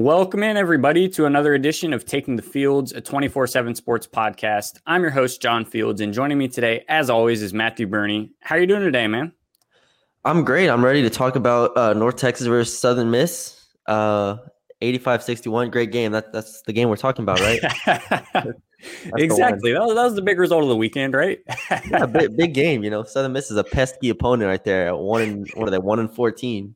Welcome in, everybody, to another edition of Taking the Fields, a 24 7 sports podcast. I'm your host, John Fields, and joining me today, as always, is Matthew Burney. How are you doing today, man? I'm great. I'm ready to talk about uh, North Texas versus Southern Miss. Uh, 85-61, great game. That, that's the game we're talking about, right? exactly. That was, that was, the big result of the weekend, right? yeah, big, big, game. You know, Southern Miss is a pesky opponent right there at one and what are they? One and fourteen.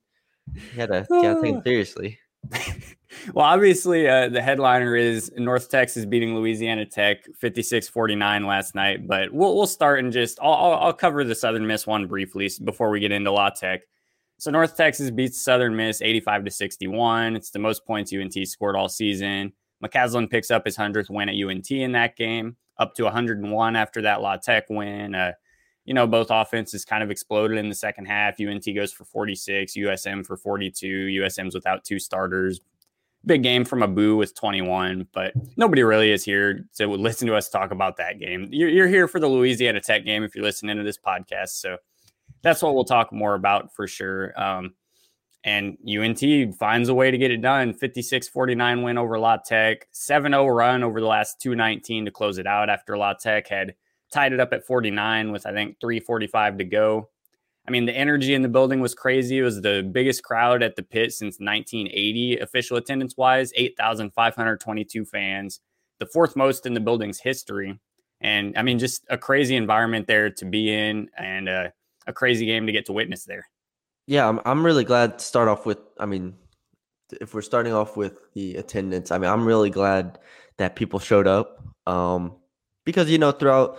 You had to, you to take it seriously. well, obviously, uh, the headliner is North Texas beating Louisiana Tech 56 49 last night. But we'll, we'll start and just, I'll, I'll, cover the Southern Miss one briefly before we get into La Tech. So, North Texas beats Southern Miss 85 to 61. It's the most points UNT scored all season. McCasland picks up his 100th win at UNT in that game, up to 101 after that La Tech win. Uh, you know, both offenses kind of exploded in the second half. UNT goes for 46, USM for 42. USM's without two starters. Big game from Abu with 21, but nobody really is here to listen to us talk about that game. You're, you're here for the Louisiana Tech game if you're listening to this podcast. So that's what we'll talk more about for sure. Um, and UNT finds a way to get it done 56 49 win over La Tech, 7 0 run over the last 219 to close it out after La Tech had tied it up at 49 with I think 345 to go. I mean, the energy in the building was crazy. It was the biggest crowd at the pit since 1980, official attendance wise, 8,522 fans, the fourth most in the building's history. And I mean, just a crazy environment there to be in and a, a crazy game to get to witness there. Yeah, I'm, I'm really glad to start off with. I mean, if we're starting off with the attendance, I mean, I'm really glad that people showed up um, because, you know, throughout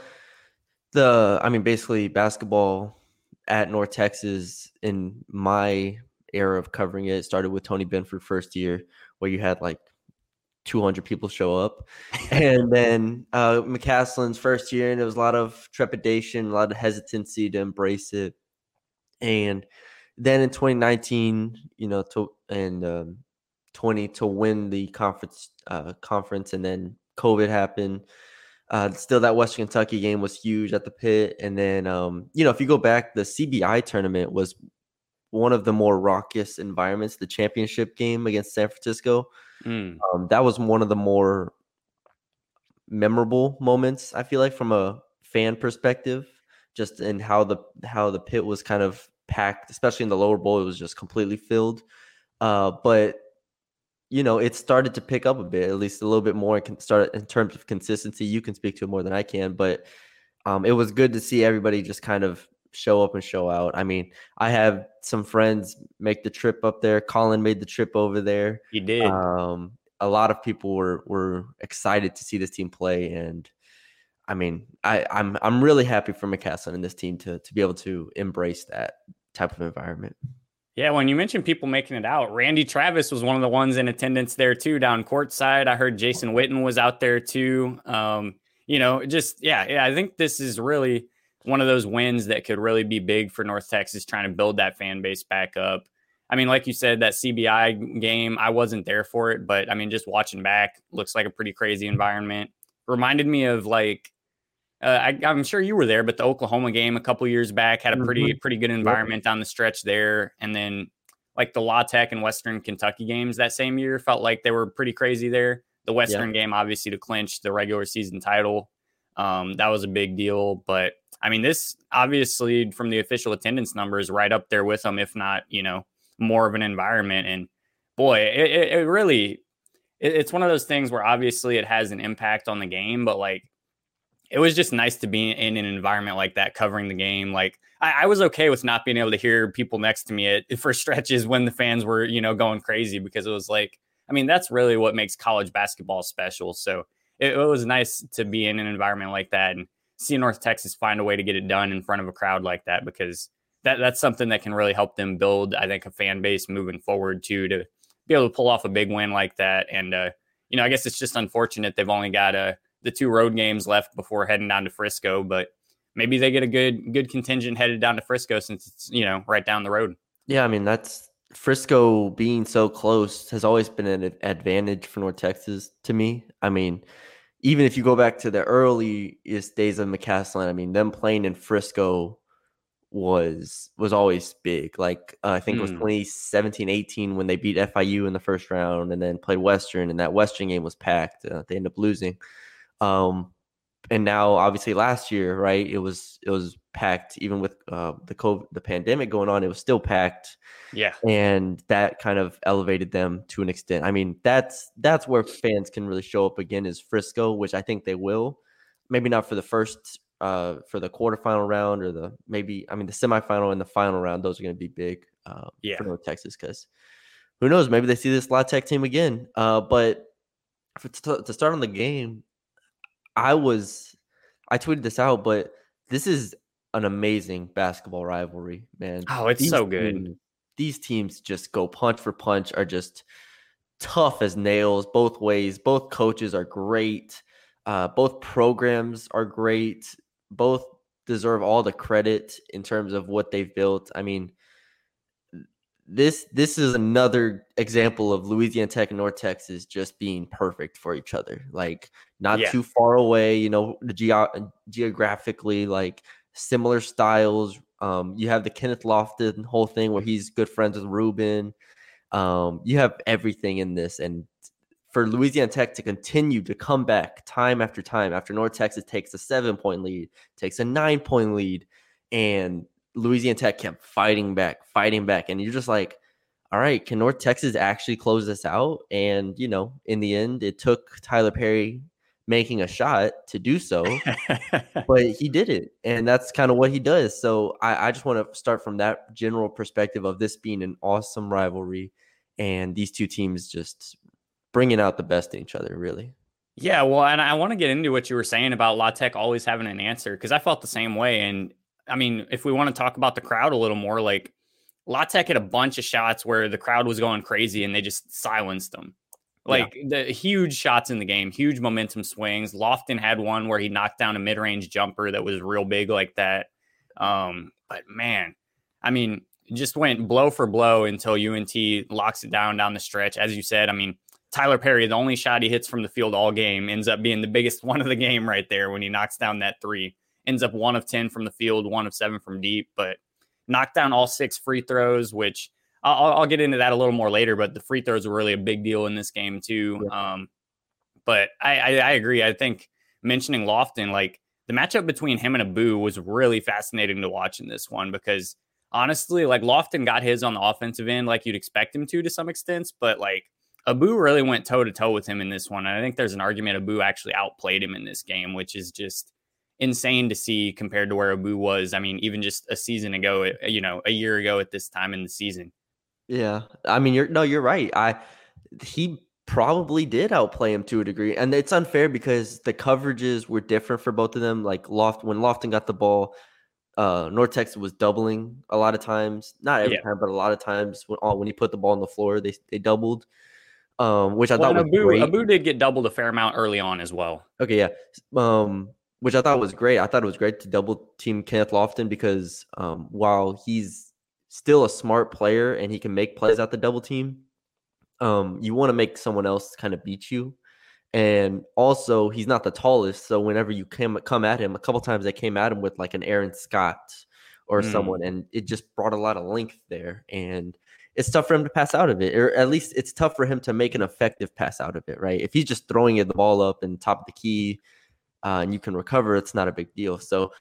the I mean basically basketball at North Texas in my era of covering it started with Tony Benford first year where you had like 200 people show up. And then uh McCasland's first year and there was a lot of trepidation a lot of hesitancy to embrace it. And then in 2019 you know to and um, 20 to win the conference uh conference and then covid happened uh, still, that Western Kentucky game was huge at the pit. And then, um, you know, if you go back, the CBI tournament was one of the more raucous environments. The championship game against San Francisco, mm. um, that was one of the more memorable moments. I feel like from a fan perspective, just in how the how the pit was kind of packed, especially in the lower bowl, it was just completely filled. Uh, but you know, it started to pick up a bit, at least a little bit more. Can start in terms of consistency. You can speak to it more than I can, but um, it was good to see everybody just kind of show up and show out. I mean, I have some friends make the trip up there. Colin made the trip over there. He did. Um, a lot of people were were excited to see this team play, and I mean, I, I'm I'm really happy for McCasland and this team to to be able to embrace that type of environment. Yeah, when you mentioned people making it out, Randy Travis was one of the ones in attendance there too, down courtside. I heard Jason Witten was out there too. Um, you know, just yeah, yeah. I think this is really one of those wins that could really be big for North Texas, trying to build that fan base back up. I mean, like you said, that CBI game, I wasn't there for it, but I mean, just watching back, looks like a pretty crazy environment. Reminded me of like I, am sure you were there, but the Oklahoma game a couple years back had a pretty mm-hmm. pretty good environment down the stretch there, and then like the La Tech and Western Kentucky games that same year felt like they were pretty crazy there. The Western yeah. game, obviously, to clinch the regular season title, um, that was a big deal. But I mean, this obviously from the official attendance numbers, right up there with them, if not you know more of an environment. And boy, it, it really it, it's one of those things where obviously it has an impact on the game, but like it was just nice to be in an environment like that, covering the game. Like I, I, was okay with not being able to hear people next to me at, for stretches when the fans were, you know, going crazy because it was like, I mean, that's really what makes college basketball special. So it, it was nice to be in an environment like that and see North Texas find a way to get it done in front of a crowd like that because that that's something that can really help them build, I think, a fan base moving forward too to be able to pull off a big win like that. And uh, you know, I guess it's just unfortunate they've only got a the two road games left before heading down to Frisco, but maybe they get a good good contingent headed down to Frisco since it's you know right down the road. Yeah, I mean that's Frisco being so close has always been an advantage for North Texas to me. I mean, even if you go back to the earliest days of McCasland, I mean them playing in Frisco was was always big. Like uh, I think mm. it was Hmm. 2017, 18 when they beat FIU in the first round, and then played Western, and that Western game was packed. Uh, they ended up losing. Um, and now obviously last year, right? It was it was packed even with uh, the COVID, the pandemic going on. It was still packed, Yeah. and that kind of elevated them to an extent. I mean, that's that's where fans can really show up again is Frisco, which I think they will. Maybe not for the first uh for the quarterfinal round or the maybe I mean the semifinal and the final round. Those are going to be big. Uh, Yeah. for North Texas because who knows? Maybe they see this La Tech team again. Uh, but for, to, to start on the game, I was I tweeted this out, but this is an amazing basketball rivalry, man. Oh, it's so good. teams- these teams just go punch for punch, are just tough as nails both ways. Both coaches are great. Uh, both programs are great. Both deserve all the credit in terms of what they've built. I mean, this this is another example of Louisiana Tech and North Texas just being perfect for each other. Like not Yeah. too far away, you know, geo- geographically like similar styles. Um, you have the Kenneth Lofton whole thing where he's good friends with Rubin. Um, you have everything in this, and for Louisiana Tech to continue to come back time after time after North Texas takes a seven point lead, takes a nine point lead, and Louisiana Tech kept fighting back, fighting back. And you're just like, all right, can North Texas actually close this out? And, you know, in the end, it took Tylor Perry making a shot to do so, but he did it. And that's kind of what he does. So I, I just want to start from that general perspective of this being an awesome rivalry and these two teams just bringing out the best in each other, really. Yeah, well, and I want to get into what you were saying about La Tech always having an answer because I felt the same way. And I mean, if we want to talk about the crowd a little more, like La Tech had a bunch of shots where the crowd was going crazy and they just silenced them. Yeah. Like the huge shots in the game, huge momentum swings. Lofton had one where he knocked down a mid range jumper that was real big like that. Um, but man, I mean, just went blow for blow until UNT locks it down down the stretch. As you said, I mean, Tylor Perry, the only shot he hits from the field all game, ends up being the biggest one of the game right there when he knocks down that three. Ends up one of 10 from the field, one of seven from deep, but knocked down all six free throws, which I'll, I'll get into that a little more later. But the free throws were really a big deal in this game, too. Um, but I, I, I agree. I think mentioning Lofton, like the matchup between him and Abu was really fascinating to watch in this one because honestly, like Lofton got his on the offensive end, like you'd expect him to to some extent, but like Abu really went toe to toe with him in this one. And I think there's an argument Abu actually outplayed him in this game, which is just insane to see compared to where Abu was. I mean, even just a season ago, you know, a year ago at this time in the season. Yeah, I mean, you're no, you're right. I he probably did outplay him to a degree, and it's unfair because the coverages were different for both of them. Like Loft, when Lofton got the ball, uh, North Texas was doubling a lot of times, not every Yeah. time, but a lot of times when uh, when he put the ball on the floor, they they doubled, um, which I Well, thought was Abu, great. Abu did get doubled a fair amount early on as well. Okay, yeah. Um, which I thought was great. I thought it was great to double team Kenneth Lofton because um, while he's still a smart player and he can make plays out the double team, um, you want to make someone else kind of beat you. And also, he's not the tallest, so whenever you come come at him, a couple times they came at him with like an Aaron Scott or Mm. someone, and it just brought a lot of length there. And it's tough for him to pass out of it, or at least it's tough for him to make an effective pass out of it, right? If he's just throwing it the ball up and top of the key, uh, and you can recover, it's not a big deal. So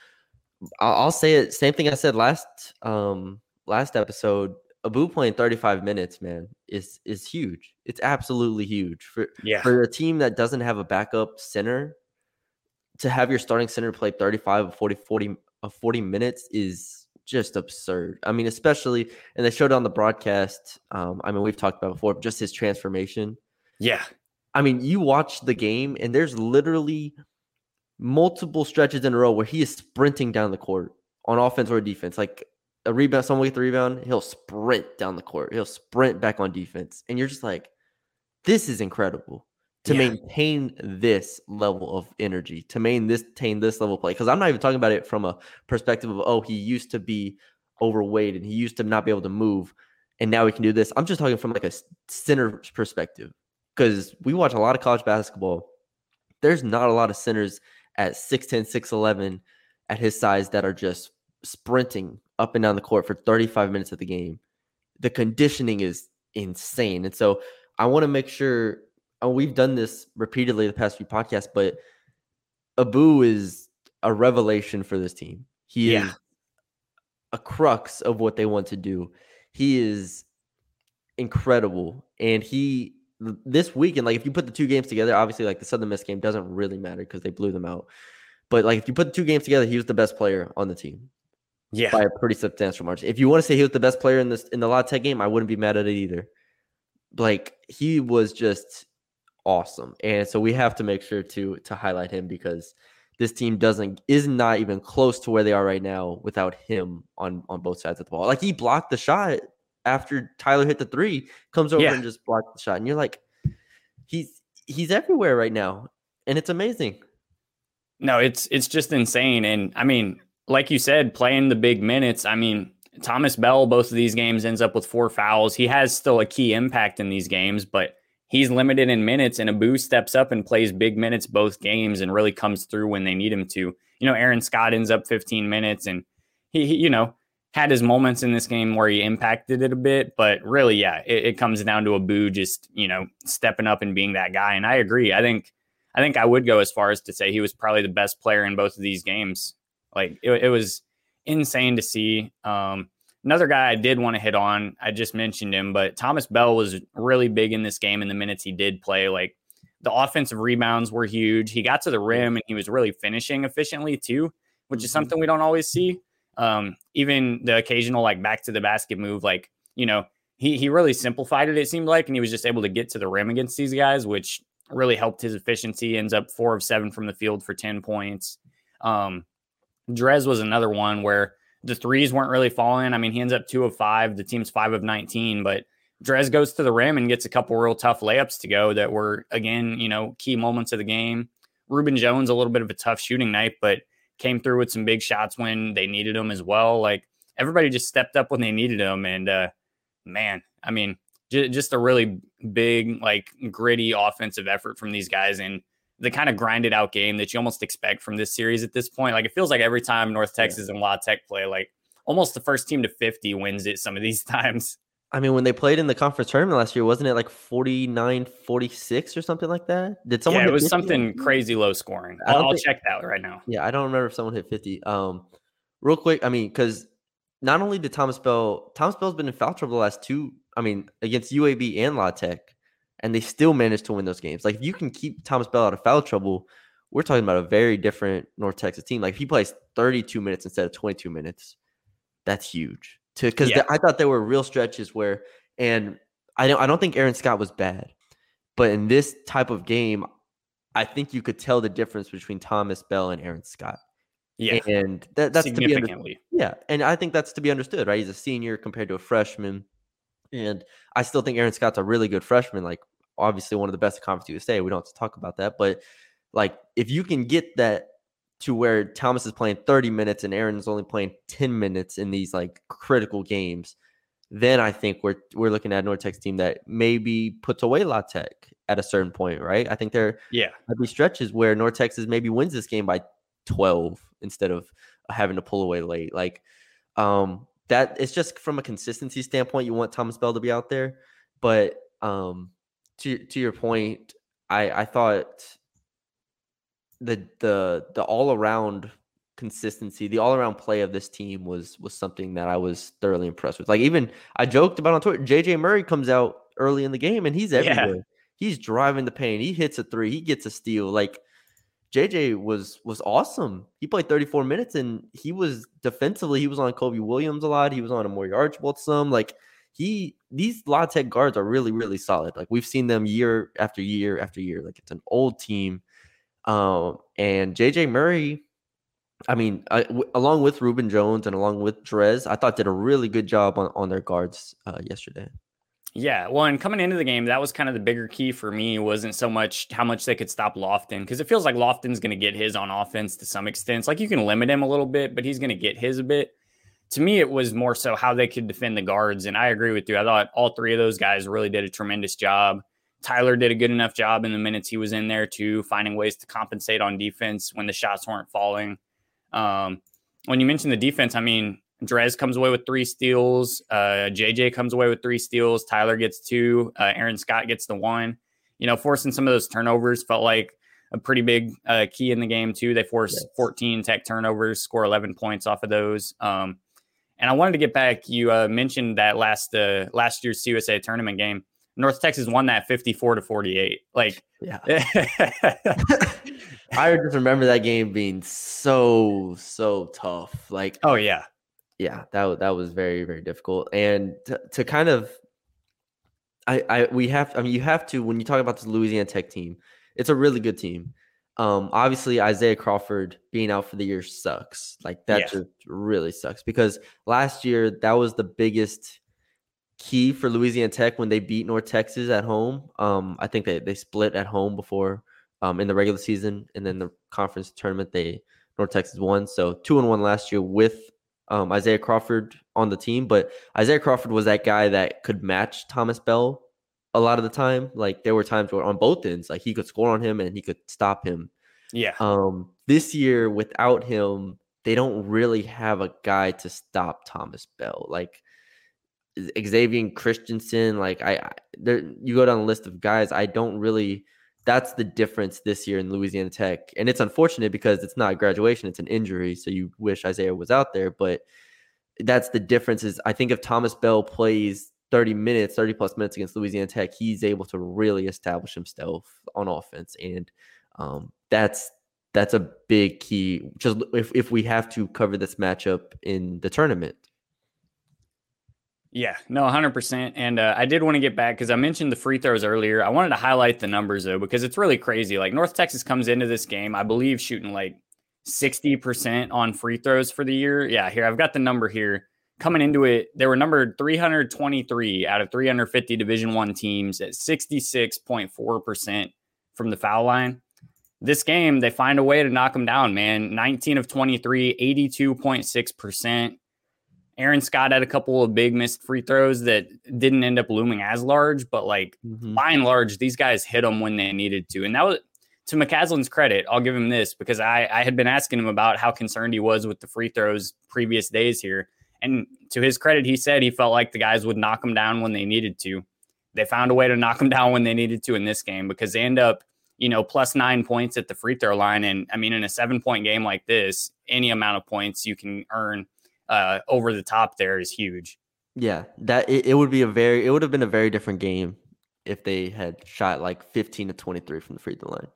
I'll, I'll say it. Same thing I said last um last episode. Abu playing 35 minutes, man, is is huge. It's absolutely huge for Yeah. for a team that doesn't have a backup center. To have your starting center play 35 or 40 40 of 40 minutes is just absurd. I mean, especially and they showed on the broadcast. Um, I mean, we've talked about before, just his transformation. Yeah. I mean, you watch the game and there's literally multiple stretches in a row where he is sprinting down the court on offense or defense. Like a rebound, someone get the rebound, he'll sprint down the court. He'll sprint back on defense. And you're just like, this is incredible to Yeah. maintain this level of energy, to maintain this, maintain this level of play. Because I'm not even talking about it from a perspective of, oh, he used to be overweight and he used to not be able to move. And now he can do this. I'm just talking from like a center perspective because we watch a lot of college basketball. There's not a lot of centers at 6'10, 6'11 at his size that are just sprinting up and down the court for 35 minutes of the game. The conditioning is insane. And so I want to make sure and we've done this repeatedly the past few podcasts, but Abu is a revelation for this team. He yeah. is a crux of what they want to do. He is incredible. And he this weekend, like if you put the two games together, obviously like the Southern Miss game doesn't really matter because they blew them out. But like if you put the two games together, he was the best player on the team. Yeah. By a pretty substantial margin. If you want to say he was the best player in this in the La game, I wouldn't be mad at it either. Like he was just awesome. And so we have to make sure to to highlight him because this team doesn't is not even close to where they are right now without him on on both sides of the ball. Like he blocked the shot after Tyler hit the three, comes over yeah. and just blocked the shot. And you're like, he's he's everywhere right now. And it's amazing. No, it's it's just insane. And I mean, like you said, playing the big minutes, I mean, Thomas Bell, both of these games ends up with four fouls. He has still a key impact in these games, but he's limited in minutes and Abu steps up and plays big minutes both games and really comes through when they need him to. You know, Aaron Scott ends up 15 minutes and he, he you know, had his moments in this game where he impacted it a bit, but really, yeah, it, it comes down to Abu just, you know, stepping up and being that guy. And I agree. I think I think I would go as far as to say he was probably the best player in both of these games. Like it, it was insane to see. Um, Another guy I did want to hit on, I just mentioned him, but Thomas Bell was really big in this game in the minutes he did play. Like the offensive rebounds were huge. He got to the rim and he was really finishing efficiently too, which mm-hmm. is something we don't always see. Um, even the occasional like back to the basket move, like, you know, he he really simplified it, it seemed like, and he was just able to get to the rim against these guys, which really helped his efficiency. Ends up four of seven from the field for 10 points. Um, Drez was another one where the threes weren't really falling. I mean, he ends up two of five. The team's five of 19, but Drez goes to the rim and gets a couple real tough layups to go that were, again, you know, key moments of the game. Rubin Jones, a little bit of a tough shooting night, but came through with some big shots when they needed them as well. Like everybody just stepped up when they needed them. And uh, man, I mean, j- just a really big, like gritty offensive effort from these guys. And the kind of grinded out game that you almost expect from this series at this point. Like it feels like every time North Texas yeah. and La Tech play, like almost the first team to 50 wins it some of these times. I mean, when they played in the conference tournament last year, wasn't it like 49 46 or something like that? Did someone Yeah, it was 50? something crazy low scoring. I'll, I'll check that right now. Yeah, I don't remember if someone hit 50. Um, real quick, I mean, because not only did Thomas Bell, Thomas Bell's been in foul trouble the last two, I mean, against UAB and La Tech and they still managed to win those games. Like if you can keep Thomas Bell out of foul trouble, we're talking about a very different North Texas team. Like if he plays 32 minutes instead of 22 minutes, that's huge. To because yeah. I thought there were real stretches where, and I don't I don't think Aaron Scott was bad, but in this type of game, I think you could tell the difference between Thomas Bell and Aaron Scott. Yeah, and that, that's to be understood. Yeah, and I think that's to be understood, right? He's a senior compared to a freshman, and I still think Aaron Scott's a really good freshman. Like obviously one of the best in Conference USA. We don't have to talk about that, but like if you can get that to where Thomas is playing 30 minutes and Aaron's only playing 10 minutes in these like critical games, then I think we're we're looking at Texas team that maybe puts away La Tech at a certain point, right? I think there yeah might be stretches where North Texas maybe wins this game by 12 instead of having to pull away late. Like um that it's just from a consistency standpoint, you want Thomas Bell to be out there, but um to to your point, I I thought the the the all around consistency, the all around play of this team was was something that I was thoroughly impressed with. Like even I joked about on Twitter, JJ Murray comes out early in the game and he's everywhere. Yeah. He's driving the paint. He hits a three. He gets a steal. Like JJ was was awesome. He played 34 minutes and he was defensively. He was on Cobe Williams a lot. He was on Amorie Archibald some. Like he these La Tech guards are really really solid. Like we've seen them year after year after year. Like it's an old team. Um, and JJ Murray, I mean, I, w- along with Rubin Jones and along with Drez, I thought did a really good job on, on their guards uh, yesterday. Yeah, well, and coming into the game, that was kind of the bigger key for me. Wasn't so much how much they could stop Lofton because it feels like Lofton's going to get his on offense to some extent. It's like you can limit him a little bit, but he's going to get his a bit to me, it was more so how they could defend the guards. And I agree with you. I thought all three of those guys really did a tremendous job. Tyler did a good enough job in the minutes he was in there too, finding ways to compensate on defense when the shots weren't falling. Um, when you mentioned the defense, I mean, Drez comes away with three steals. Uh, JJ comes away with three steals. Tyler gets two. Uh, Aaron Scott gets the one. You know, forcing some of those turnovers felt like a pretty big uh, key in the game too. They forced yes. 14 tech turnovers, score 11 points off of those. Um, and I wanted to get back. You uh, mentioned that last uh, last year's CUSA tournament game. North Texas won that 54 to 48. Like, yeah. I just remember that game being so so tough. Like, oh yeah, yeah, that that was very very difficult. And to, to kind of, I I we have. I mean, you have to when you talk about this Louisiana Tech team, it's a really good team. Um, obviously Isaiah Crawford being out for the year sucks. Like that yeah. just really sucks because last year that was the biggest key for Louisiana Tech when they beat North Texas at home. Um, I think they they split at home before um, in the regular season, and then the conference tournament they North Texas won. So two and one last year with um, Isaiah Crawford on the team, but Isaiah Crawford was that guy that could match Thomas Bell a lot of the time. Like there were times where on both ends, like he could score on him and he could stop him. Yeah. Um, this year without him, they don't really have a guy to stop Thomas Bell. Like Exavian Christon, like I, I there you go down the list of guys, I don't really that's the difference this year in Louisiana Tech. And it's unfortunate because it's not graduation, it's an injury. So you wish Isaiah was out there, but that's the difference is I think if Thomas Bell plays 30 minutes, 30 plus minutes against Louisiana Tech, he's able to really establish himself on offense. And um, that's that's a big key. Just if, if we have to cover this matchup in the tournament. Yeah, no, 100%. And uh, I did want to get back because I mentioned the free throws earlier. I wanted to highlight the numbers though, because it's really crazy. Like North Texas comes into this game, I believe, shooting like 60% on free throws for the year. Yeah, here, I've got the number here. Coming into it, they were numbered 323 out of 350 Division One teams at 66.4% from the foul line. This game, they find a way to knock them down, man. 19 of 23, 82.6%. Aaron Scott had a couple of big missed free throws that didn't end up looming as large, but like mm-hmm. by and large, these guys hit them when they needed to. And that was to McCasland's credit. I'll give him this because I, I had been asking him about how concerned he was with the free throws previous days here. And to his credit, he said he felt like the guys would knock him down when they needed to. They found a way to knock him down when they needed to in this game because they end up, you know, plus nine points at the free throw line. And I mean, in a seven point game like this, any amount of points you can earn uh, over the top there is huge. Yeah, that it, it would be a very it would have been a very different game if they had shot like 15 to 23 from the free throw line.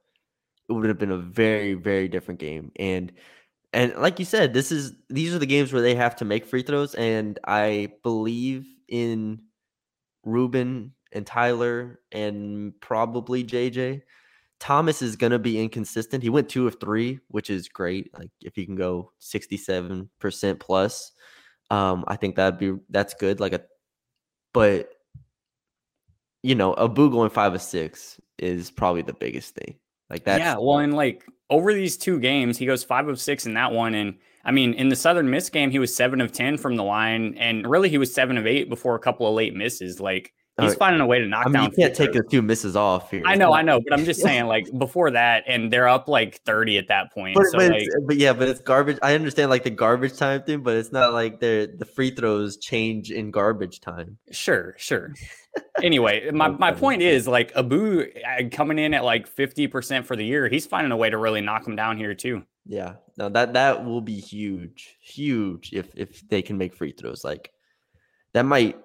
It would have been a very very different game and and like you said this is these are the games where they have to make free throws and I believe in Rubin and Tyler and probably JJ Thomas is going to be inconsistent. He went two of three, which is great. Like if he can go 67% plus, um, I think that'd be, that's good. Like a, but you know, Abu going five of six is probably the biggest thing. Like that. Yeah. Well, and like over these two games, he goes five of six in that one. And I mean, in the Southern Miss game, he was seven of 10 from the line. And really, he was seven of eight before a couple of late misses. Like, He's finding a way to knock I mean, down. You can't take the two misses off here. I know, I know, but I'm just saying, like before that, and they're up like 30 at that point. But, so, but, like, but, yeah, but it's garbage. I understand like the garbage time thing, but it's not like the the free throws change in garbage time. Sure, sure. anyway, my, my point is like Abu uh, coming in at like 50% for the year, he's finding a way to really knock him down here too. Yeah. No, that that will be huge, huge if if they can make free throws. Like that might,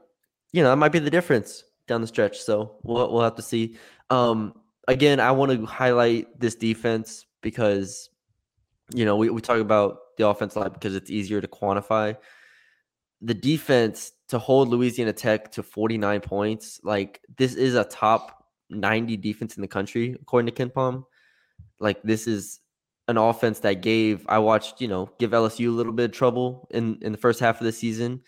you know, that might be the difference down the stretch. So we'll we'll have to see. Um, again, I want to highlight this defense because you know we, we talk about the offense line because it's easier to quantify. The defense to hold Louisiana Tech to 49 points, like this is a top 90 defense in the country, according to KenPom. Like this is an offense that gave I watched, you know, give LSU a little bit of trouble in in the first half of the season.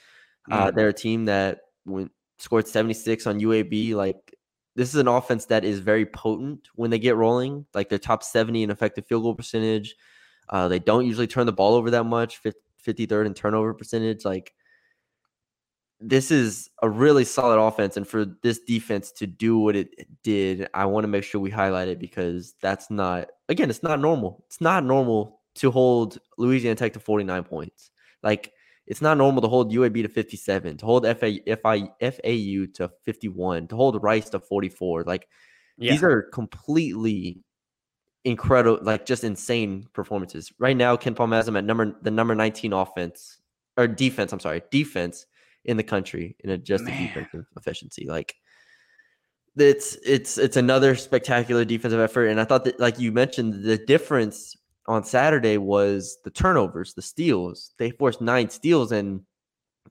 Uh, mm-hmm. Uh, they're a team that went scored 76 on UAB. Like this is an offense that is very potent when they get rolling. Like they're top 70 in effective field goal percentage. Uh, they don't usually turn the ball over that much, 53rd in turnover percentage. Like this is a really solid offense. And for this defense to do what it did, I want to make sure we highlight it because that's not, again, it's not normal. It's not normal to hold Louisiana Tech to 49 points. Like It's not normal to hold UAB to 57, to hold FA, FI, FAU to 51, to hold Rice to 44. Like yeah. these are completely incredible, like just insane performances. Right now, KenPom has them at number the number 19 offense or defense. I'm sorry, defense in the country in adjusted Man. defensive efficiency. Like it's it's it's another spectacular defensive effort. And I thought that, like you mentioned, the difference on Saturday was the turnovers, the steals. They forced nine steals, and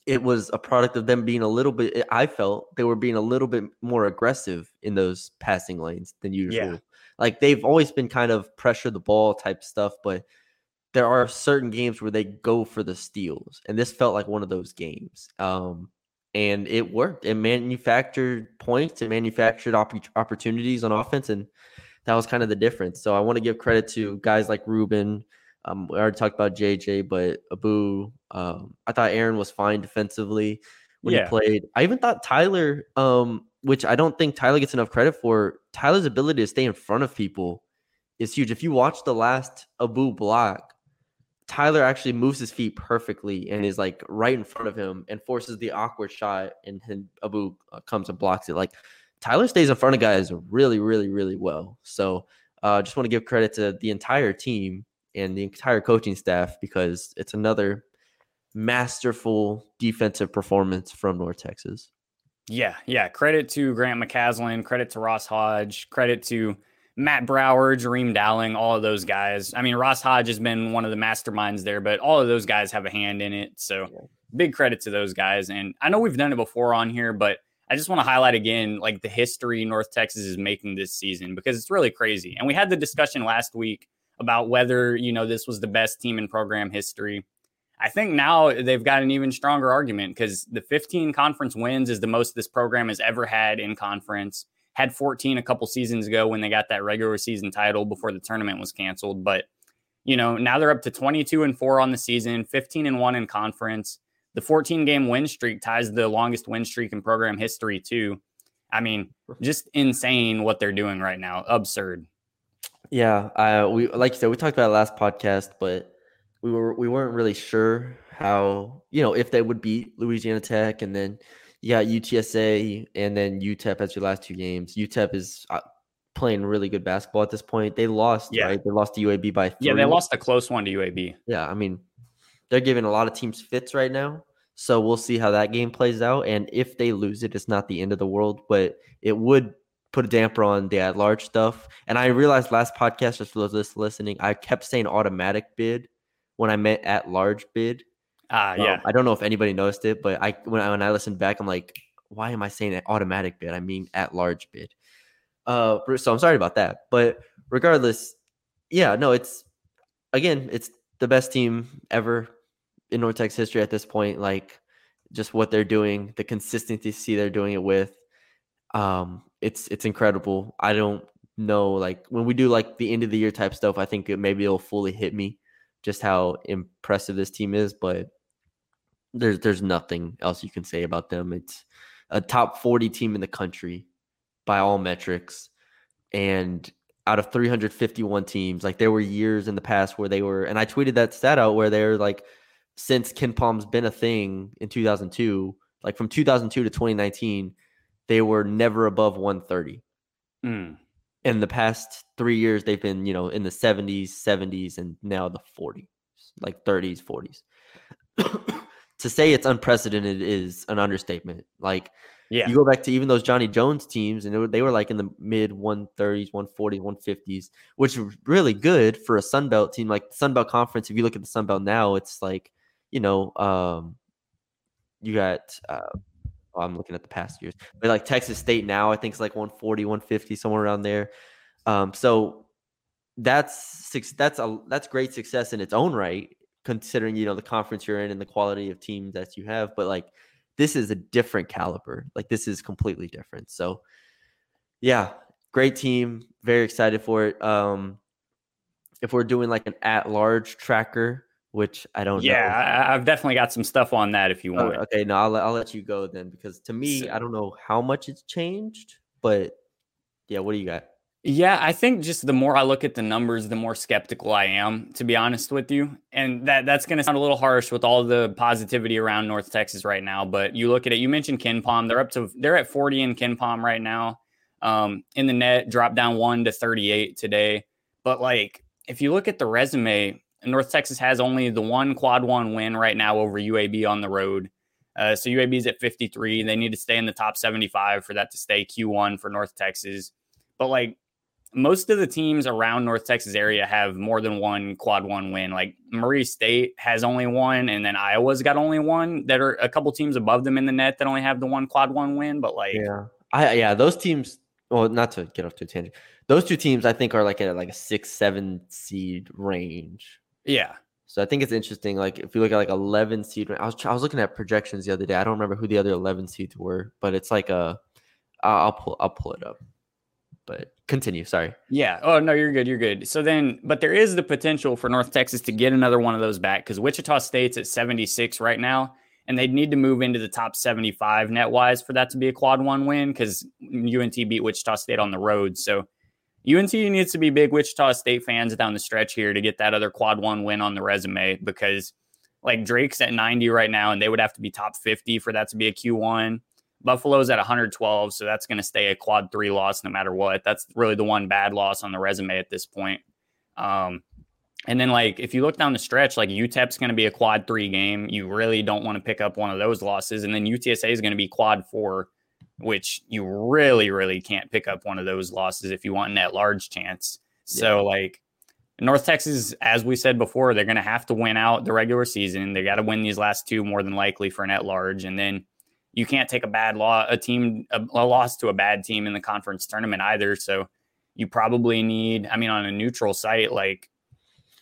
it was a product of them being a little bit. I felt they were being a little bit more aggressive in those passing lanes than usual. Yeah. Like they've always been kind of pressure the ball type stuff, but there are certain games where they go for the steals, and this felt like one of those games. Um, and it worked. It manufactured points, it manufactured opp- opportunities on offense, and that was kind of the difference. So I want to give credit to guys like Rubin. Um, we already talked about JJ, but Abu. Um, I thought Aaron was fine defensively when yeah. he played. I even thought Tyler, um, which I don't think Tyler gets enough credit for. Tyler's ability to stay in front of people is huge. If you watch the last Abu block, Tyler actually moves his feet perfectly and is like right in front of him and forces the awkward shot, and Abu uh, comes and blocks it. Like Tyler stays in front of guys really, really, really well. So I uh, just want to give credit to the entire team and the entire coaching staff because it's another masterful defensive performance from North Texas. Yeah, yeah. Credit to Grant McCasland, credit to Ross Hodge, credit to Matt Brower, Jareem Dowling, all of those guys. I mean, Ross Hodge has been one of the masterminds there, but all of those guys have a hand in it. So big credit to those guys. And I know we've done it before on here, but I just want to highlight again like the history North Texas is making this season because it's really crazy. And we had the discussion last week about whether, you know, this was the best team in program history. I think now they've got an even stronger argument because the 15 conference wins is the most this program has ever had in conference had 14 a couple seasons ago when they got that regular season title before the tournament was canceled. But, you know, now they're up to 22 and four on the season, 15 and one in conference. The 14 game win streak ties the longest win streak in program history, too. I mean, just insane what they're doing right now. Absurd. Yeah, uh, we like you said, we talked about it last podcast, but we were we weren't really sure how you know if they would beat Louisiana Tech, and then you got UTSA and then UTEP as your last two games. UTEP is uh, playing really good basketball at this point. They lost, yeah. right? They lost to UAB by three. Yeah, they lost a close one to UAB. Yeah, I mean, they're giving a lot of teams fits right now. So we'll see how that game plays out. And if they lose it, it's not the end of the world, but it would put a damper on the at large stuff. And I realized last podcast, just for those listening, I kept saying automatic bid when I meant at large bid. Ah, uh, yeah. I don't know if anybody noticed it, but I when I when I listened back, I'm like, why am I saying automatic bid? I mean at large bid. Uh, so I'm sorry about that. But regardless, yeah, no, it's again, it's the best team ever in North Texas history at this point. Like just what they're doing, the consistency they're doing it with. Um, it's it's incredible. I don't know, like when we do like the end of the year type stuff, I think it, maybe it'll fully hit me just how impressive this team is, but there's there's nothing else you can say about them. It's a top 40 team in the country by all metrics. And out of 351 teams, like there were years in the past where they were, and I tweeted that stat out where they're like, since KenPom's been a thing in 2002, like from 2002 to 2019, they were never above 130. Mm in the past three years, they've been, you know, in the 70s, 70s, and now the 40s, like 30s, 40s. to say it's unprecedented is an understatement. Like, yeah, you go back to even those Johnny Jones teams, and were, they were like in the mid 130s, 140s, 150s, which is really good for a Sun Belt team. Like the Sun Belt Conference, if you look at the Sun Belt now, it's like, you know, um, you got uh, Oh, I'm looking at the past years, but like Texas State now, I think it's like 140, 150, somewhere around there. Um, so that's that's a that's great success in its own right, considering you know the conference you're in and the quality of teams that you have. But like this is a different caliber. Like this is completely different. So yeah, great team. Very excited for it. Um, if we're doing like an at large tracker, which I don't yeah, know. I've definitely got some stuff on that if you oh, want. Oh, okay, no, I'll, I'll let you go then because to me, so, I don't know how much it's changed, but yeah, what do you got? Yeah, I think just the more I look at the numbers, the more skeptical I am, to be honest with you. And that that's going to sound a little harsh with all the positivity around North Texas right now. But you look at it. You mentioned KenPom. They're up to they're at 40 in KenPom right now. Um, in the net, dropped down one to 38 today. But like, if you look at the resume, North Texas has only the one quad one win right now over UAB on the road. Uh, so UAB is at 53. They need to stay in the top 75 for that to stay Q1 for North Texas. But like most of the teams around North Texas area have more than one quad one win. Like Murray State has only one, and then Iowa's got only one. That are a couple teams above them in the net that only have the one quad one win. But like, yeah, I yeah, those teams. Well, not to get off to a tangent. Those two teams, I think, are like at like a six, seven seed range. Yeah. So I think it's interesting. Like if you look at like eleven seed, I was I was looking at projections the other day. I don't remember who the other eleven seeds were, but it's like a. I'll pull I'll pull it up but continue. Sorry. Yeah. Oh no, you're good. You're good. So then, but there is the potential for North Texas to get another one of those back because Wichita State's at 76 right now, and they'd need to move into the top 75 net wise for that to be a quad one win because UNT beat Wichita State on the road. So UNT needs to be big Wichita State fans down the stretch here to get that other quad one win on the resume because like Drake's at 90 right now, and they would have to be top 50 for that to be a Q1. Buffalo's at 112, so that's going to stay a quad three loss no matter what. That's really the one bad loss on the resume at this point. Um, and then, like, if you look down the stretch, like UTEP's going to be a quad three game. You really don't want to pick up one of those losses. And then UTSA is going to be quad four, which you really, really can't pick up one of those losses if you want a net large chance. So, like, North Texas, as we said before, they're going to have to win out the regular season. They got to win these last two more than likely for an at large. And then you can't take a bad law a team a, a, loss to a bad team in the conference tournament either. So you probably need. I mean, on a neutral site like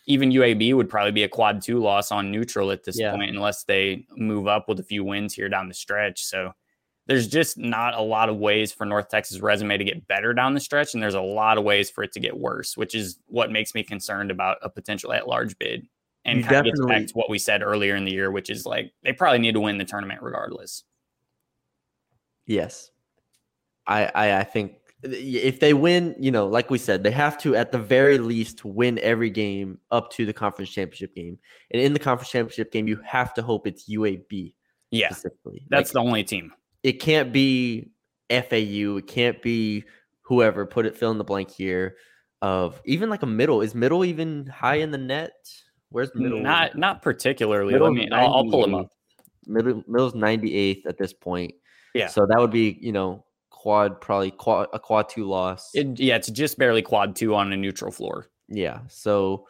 even UAB would probably be a quad two loss on neutral at this yeah. point unless they move up with a few wins here down the stretch. So there's just not a lot of ways for North Texas resume to get better down the stretch, and there's a lot of ways for it to get worse, which is what makes me concerned about a potential at large bid. And you kind of gets back to what we said earlier in the year, which is like they probably need to win the tournament regardless. Yes, I, I I think if they win, you know, like we said, they have to at the very least win every game up to the conference championship game. And in the conference championship game, you have to hope it's UAB. Yeah, specifically. That's like, the only team. It can't be FAU. It can't be whoever. Put it fill in the blank here. Of even like a middle. Is middle even high in the net? Where's middle? Not not particularly. Middle Let me. I'll, I'll pull them up. Middle middle's ninety eighth at this point. Yeah. So that would be, you know, quad probably quad a quad two loss. It, yeah, it's just barely quad two on a neutral floor. Yeah. So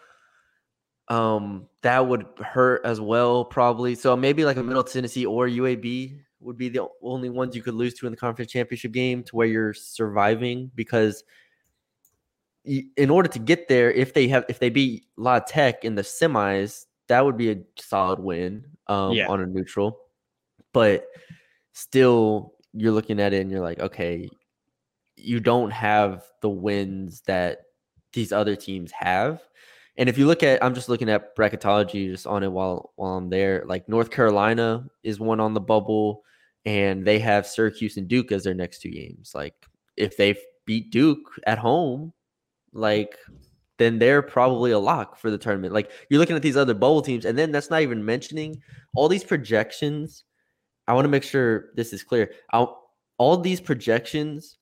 um that would hurt as well, probably. So maybe like a Middle Tennessee or UAB would be the only ones you could lose to in the conference championship game to where you're surviving because in order to get there, if they have if they beat La Tech in the semis, that would be a solid win um, yeah. on a neutral. But still you're looking at it and you're like, okay, you don't have the wins that these other teams have. And if you look at, I'm just looking at bracketology just on it while while I'm there. Like North Carolina is one on the bubble, and they have Syracuse and Duke as their next two games. Like if they beat Duke at home, like then they're probably a lock for the tournament. Like you're looking at these other bubble teams, and then that's not even mentioning all these projections I want to make sure this is clear. I'll, all these projections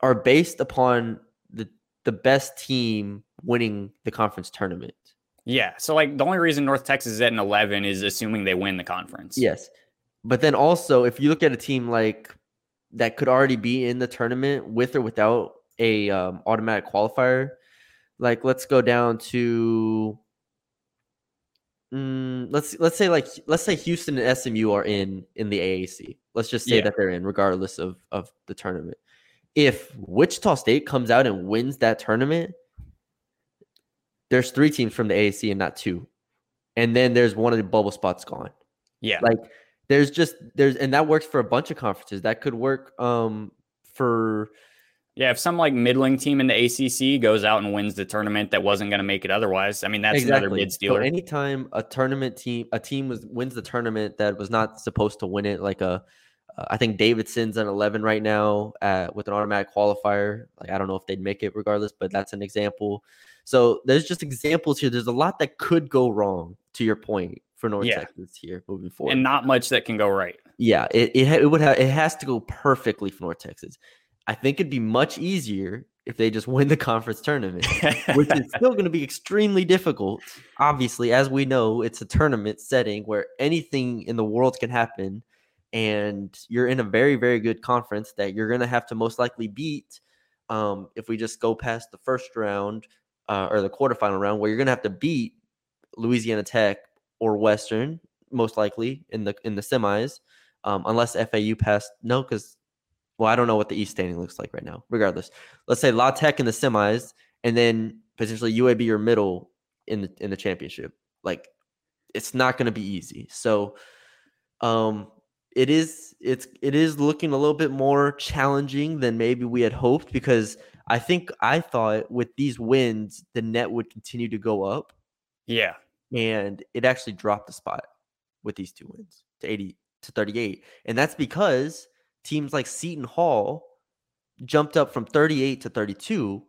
are based upon the the best team winning the conference tournament. Yeah. So like the only reason North Texas is at an 11 is assuming they win the conference. Yes. But then also if you look at a team like that could already be in the tournament with or without a um, automatic qualifier, like let's go down to Mm, let's let's say like let's say Houston and SMU are in in the AAC. Let's just say yeah. that they're in, regardless of of the tournament. If Wichita State comes out and wins that tournament, there's three teams from the AAC and not two, and then there's one of the bubble spots gone. Yeah, like there's just there's and that works for a bunch of conferences. That could work um for yeah, if some like middling team in the ACC goes out and wins the tournament that wasn't going to make it otherwise, I mean that's exactly. another bid stealer. So anytime a tournament team, a team was wins the tournament that was not supposed to win it, like a Uh, I think Davidson's an 11 right now uh, with an automatic qualifier. Like I don't know if they'd make it regardless, but that's an example. So there's just examples here. There's a lot that could go wrong. To your point for North yeah. Texas here moving forward, and not much that can go right. Yeah, it it, it would have it has to go perfectly for North Texas. I think it'd be much easier if they just win the conference tournament, which is still going to be extremely difficult. Obviously, as we know, it's a tournament setting where anything in the world can happen and you're in a very very good conference that you're going to have to most likely beat um, if we just go past the first round uh, or the quarterfinal round where you're going to have to beat louisiana tech or western most likely in the in the semis um, unless fau passed no because well i don't know what the east standing looks like right now regardless let's say la tech in the semis and then potentially uab or middle in the in the championship like it's not going to be easy so um it is it's it is looking a little bit more challenging than maybe we had hoped because I think I thought with these wins the net would continue to go up. Yeah. And it actually dropped a spot with these two wins to 80 to 38. And that's because teams like Seton Hall jumped up from 38 to 32.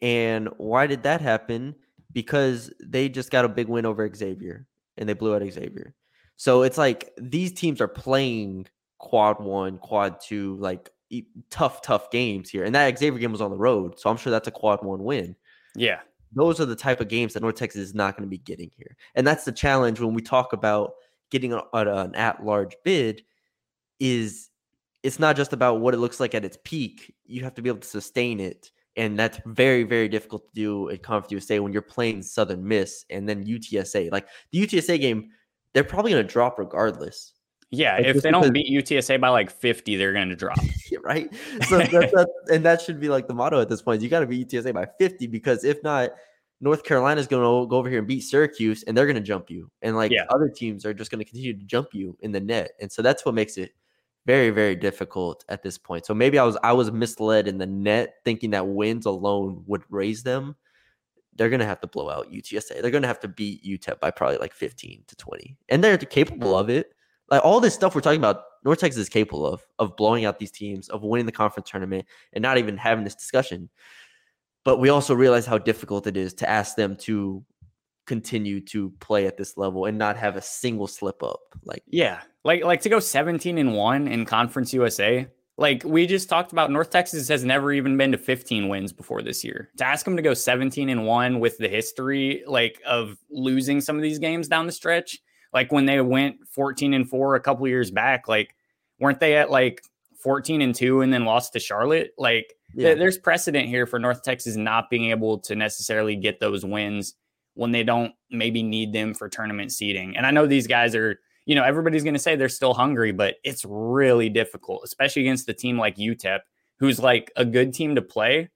And why did that happen? Because they just got a big win over Xavier and they blew out Xavier. So it's like these teams are playing quad one, quad two, like tough, tough games here. And that Xavier game was on the road. So I'm sure that's a quad one win. Yeah. Those are the type of games that North Texas is not going to be getting here. And that's the challenge when we talk about getting an at large bid is it's not just about what it looks like at its peak. You have to be able to sustain it. And that's very, very difficult to do at Conference USA when you're playing Southern Miss and then UTSA. Like the UTSA game, they're probably going to drop regardless. Yeah, like if they don't beat UTSA by like 50, they're going to drop. right. So that's, that's, and that should be like the motto at this point. You got to beat UTSA by 50 because if not, North Carolina is going to go over here and beat Syracuse and they're going to jump you. And like yeah. other teams are just going to continue to jump you in the net. And so that's what makes it very very difficult at this point. So maybe I was I was misled in the net thinking that wins alone would raise them they're going to have to blow out UTSA. They're going to have to beat UTEP by probably like 15 to 20. And they're capable mm-hmm. of it. Like all this stuff we're talking about, North Texas is capable of of blowing out these teams, of winning the conference tournament and not even having this discussion. But we also realize how difficult it is to ask them to continue to play at this level and not have a single slip up. Like yeah, like like to go 17 and 1 in Conference USA like we just talked about, North Texas has never even been to 15 wins before this year. To ask them to go 17 and one with the history like of losing some of these games down the stretch, like when they went 14 and four a couple years back, like weren't they at like 14 and two and then lost to Charlotte? Like yeah. th- there's precedent here for North Texas not being able to necessarily get those wins when they don't maybe need them for tournament seeding. And I know these guys are you know, everybody's going to say they're still hungry, but it's really difficult, especially against a team like UTEP, who's like a good team to play.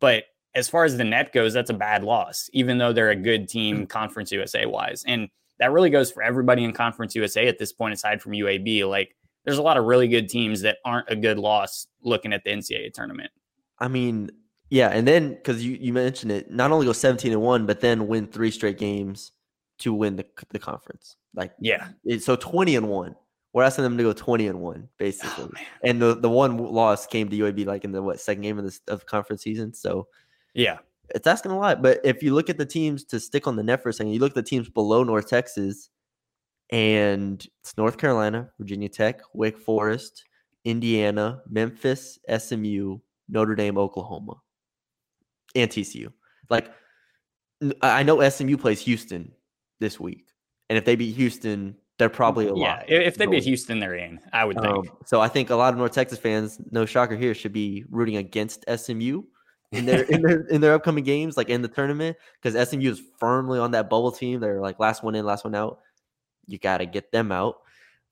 But as far as the net goes, that's a bad loss, even though they're a good team, mm. Conference USA wise. And that really goes for everybody in Conference USA at this point, aside from UAB. Like, there's a lot of really good teams that aren't a good loss looking at the NCAA tournament. I mean, yeah, and then because you you mentioned it, not only go 17 and one, but then win three straight games to win the, the conference. Like, yeah. It, so 20 and one. We're asking them to go 20 and one, oh, basically. Oh, and the, the one loss came to UAB like in the what second game of the of conference season. So, yeah, it's asking a lot. But if you look at the teams to stick on the net for a second, you look at the teams below North Texas, and it's North Carolina, Virginia Tech, Wake Forest, Indiana, Memphis, SMU, Notre Dame, Oklahoma, and TCU. Like, I know SMU plays Houston this week. And if they beat Houston, they're probably a yeah, lot. if they beat Houston, they're in. I would think. Um, so I think a lot of North Texas fans, no shocker here, should be rooting against SMU in their in their in their upcoming games, like in the tournament, because SMU is firmly on that bubble team. They're like last one in, last one out. You got to get them out.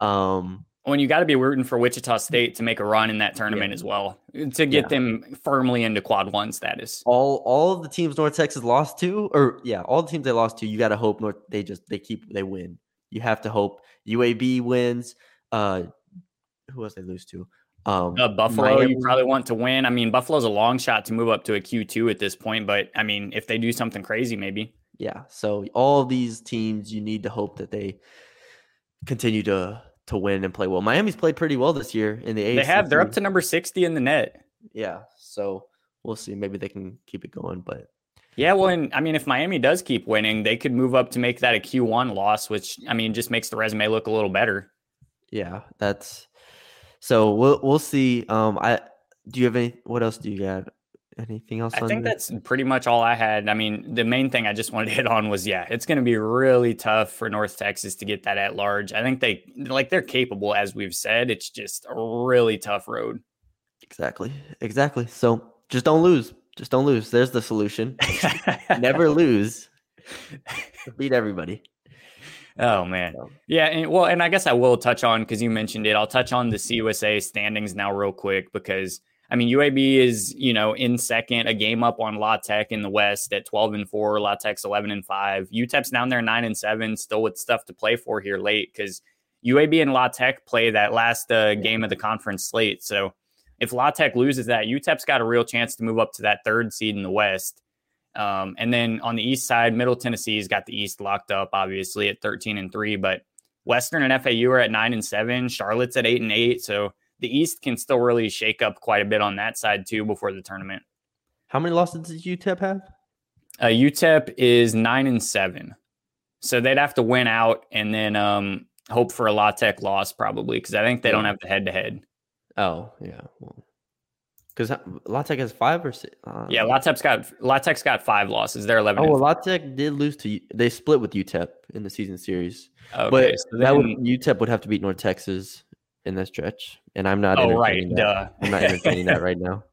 Um, when you got to be rooting for Wichita State to make a run in that tournament yeah. as well to get yeah. them firmly into quad one status. All all of the teams North Texas lost to, or yeah, all the teams they lost to, you got to hope North they just they keep they win. You have to hope UAB wins. Uh, who else they lose to? Um, uh, Buffalo, Miami. you probably want to win. I mean, Buffalo's a long shot to move up to a Q two at this point, but I mean, if they do something crazy, maybe. Yeah. So all these teams, you need to hope that they continue to to win and play well. Miami's played pretty well this year in the ACC. They have. They're up to number 60 in the net. Yeah. So we'll see. Maybe they can keep it going, but yeah, well, and I mean, if Miami does keep winning, they could move up to make that a Q1 loss, which I mean, just makes the resume look a little better. Yeah, that's so we'll we'll see. Um, I do you have any? What else do you got? Anything else? I think that's pretty much all I had. I mean, the main thing I just wanted to hit on was yeah, it's going to be really tough for North Texas to get that at large. I think they like they're capable, as we've said. It's just a really tough road. Exactly. Exactly. So just don't lose. Just don't lose. There's the solution. Never lose. Beat everybody. Oh man, yeah. And, well, and I guess I will touch on because you mentioned it. I'll touch on the CUSA standings now real quick because I mean UAB is you know in second, a game up on La Tech in the West at twelve and four. La Tech's eleven and five. UTEP's down there nine and seven, still with stuff to play for here late because UAB and La Tech play that last uh, game of the conference slate. So if La Tech loses that, UTEP's got a real chance to move up to that third seed in the West. Um, and then on the East side, Middle Tennessee's got the East locked up, obviously at 13 and three, but Western and FAU are at nine and seven. Charlotte's at eight and eight. So the East can still really shake up quite a bit on that side too before the tournament. How many losses does UTEP have? Uh, UTEP is nine and seven. So they'd have to win out and then um, hope for a La Tech loss probably because I think they don't have the head to head. Oh yeah, well, because La Tech has five or six. Uh, yeah, La Tech's got La Tech's got five losses. They're eleven. Oh, well, La Tech did lose to. They split with UTEP in the season series. Okay, but so that would UTEP would have to beat North Texas in that stretch, and I'm not. oh right, entertaining that. duh. I'm not entertaining that right now.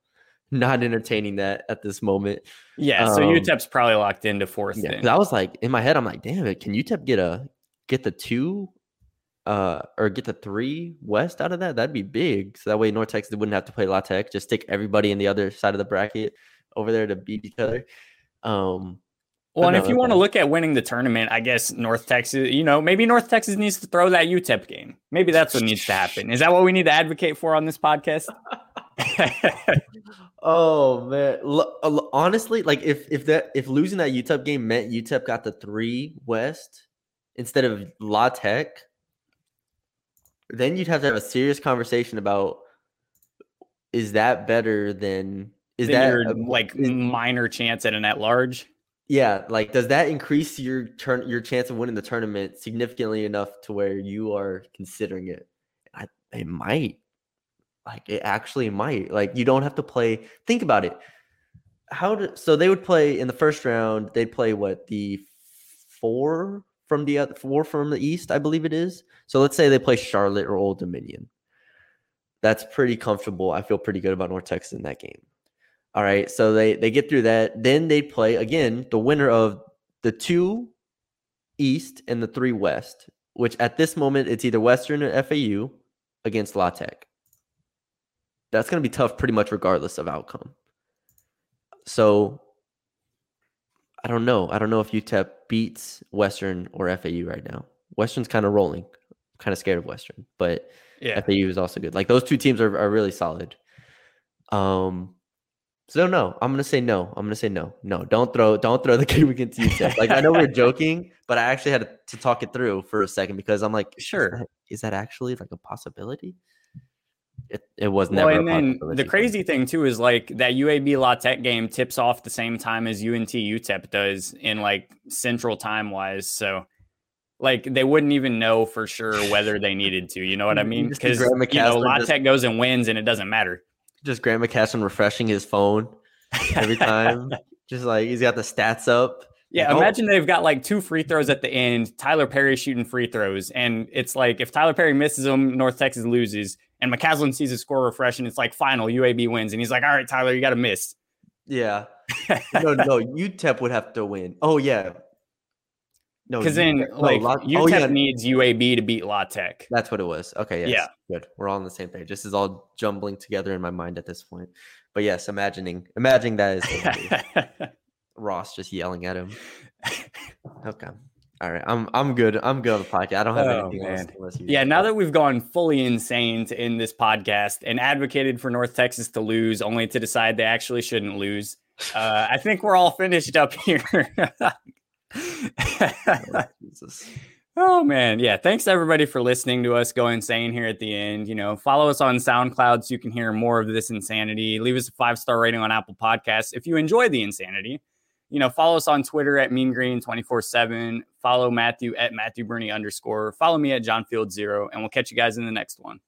Not entertaining that at this moment. yeah, so um, UTEP's probably locked into fourth. Yeah, then. I was like in my head, I'm like, damn it, can UTEP get a get the two, uh, or get the three West out of that? That'd be big. So that way North Texas wouldn't have to play La Tech. Just stick everybody in the other side of the bracket over there to beat each other. Um, Well, and if you want to look at winning the tournament, I guess North Texas, you know, maybe North Texas needs to throw that UTEP game. Maybe that's what needs to happen. Is that what we need to advocate for on this podcast? Oh man, L- uh, l- honestly, like if if that if losing that UTEP game meant UTEP got the three West instead of La Tech, then you'd have to have a serious conversation about is that better than is Then that a- like is- minor chance at an at large? Yeah like does that increase your turn your chance of winning the tournament significantly enough to where you are considering it? I, it might. Like it actually might. Like you don't have to play think about it. How did so they would play in the first round they'd play what the four from the other four from the east i believe it is? So let's say they play charlotte or old dominion. That's pretty comfortable. I feel pretty good about north texas in that game all right so they they get through that then they play again the winner of the two east and the three west which at this moment it's either western or fau against la tech that's going to be tough pretty much regardless of outcome. So I don't know. I don't know if UTEP beats Western or FAU right now. Western's kind of rolling. I'm kind of scared of Western, but Yeah. FAU is also good. Like those two teams are, are really solid. Um so no, I'm gonna say no. I'm gonna say no. No, don't throw don't throw the game against UTEP. Like I know we're joking, but I actually had to talk it through for a second because I'm like, is Sure. that- is that actually like a possibility? It, it was Well, never. and a then the crazy thing too is like that UAB La Tech game tips off the same time as UNT UTEP does in like central time wise. So like they wouldn't even know for sure whether they needed to. You know what I mean? Because you know La just- Tech goes and wins and it doesn't matter. Just Grant McCasland refreshing his phone every time. just like he's got the stats up. Yeah, Like, oh, imagine they've got like two free throws at the end. Tylor Perry shooting free throws, and it's like if Tylor Perry misses them, North Texas loses, and McCasland sees his score refresh, and it's like final UAB wins, and he's like, "All right, Tylor, you got to miss." Yeah. No, no, UTEP would have to win. Oh yeah. No, Because then, no, like, La- UTEP oh, yeah, needs UAB to beat La Tech. that's what it was. Okay, yes. Yeah. Good. We're all on the same page. This is all jumbling together in my mind at this point. But yes, imagining imagining that is. Ross just yelling at him. Okay. All right. I'm I'm good. I'm good on the podcast. I don't have Oh, anything else man. you yeah, now that we've gone fully insane to end this podcast and advocated for North Texas to lose, only to decide they actually shouldn't lose, uh, I think we're all finished up here. Oh, Jesus. Oh man, yeah. Thanks everybody for listening to us go insane here at the end. You know, follow us on SoundCloud so you can hear more of this insanity. Leave us a five star rating on Apple Podcasts if you enjoy the insanity. You know, follow us on Twitter at Mean Green twenty four seven. Follow Matthew at Matthew Bernie underscore. Follow me at John Field zero, and we'll catch you guys in the next one.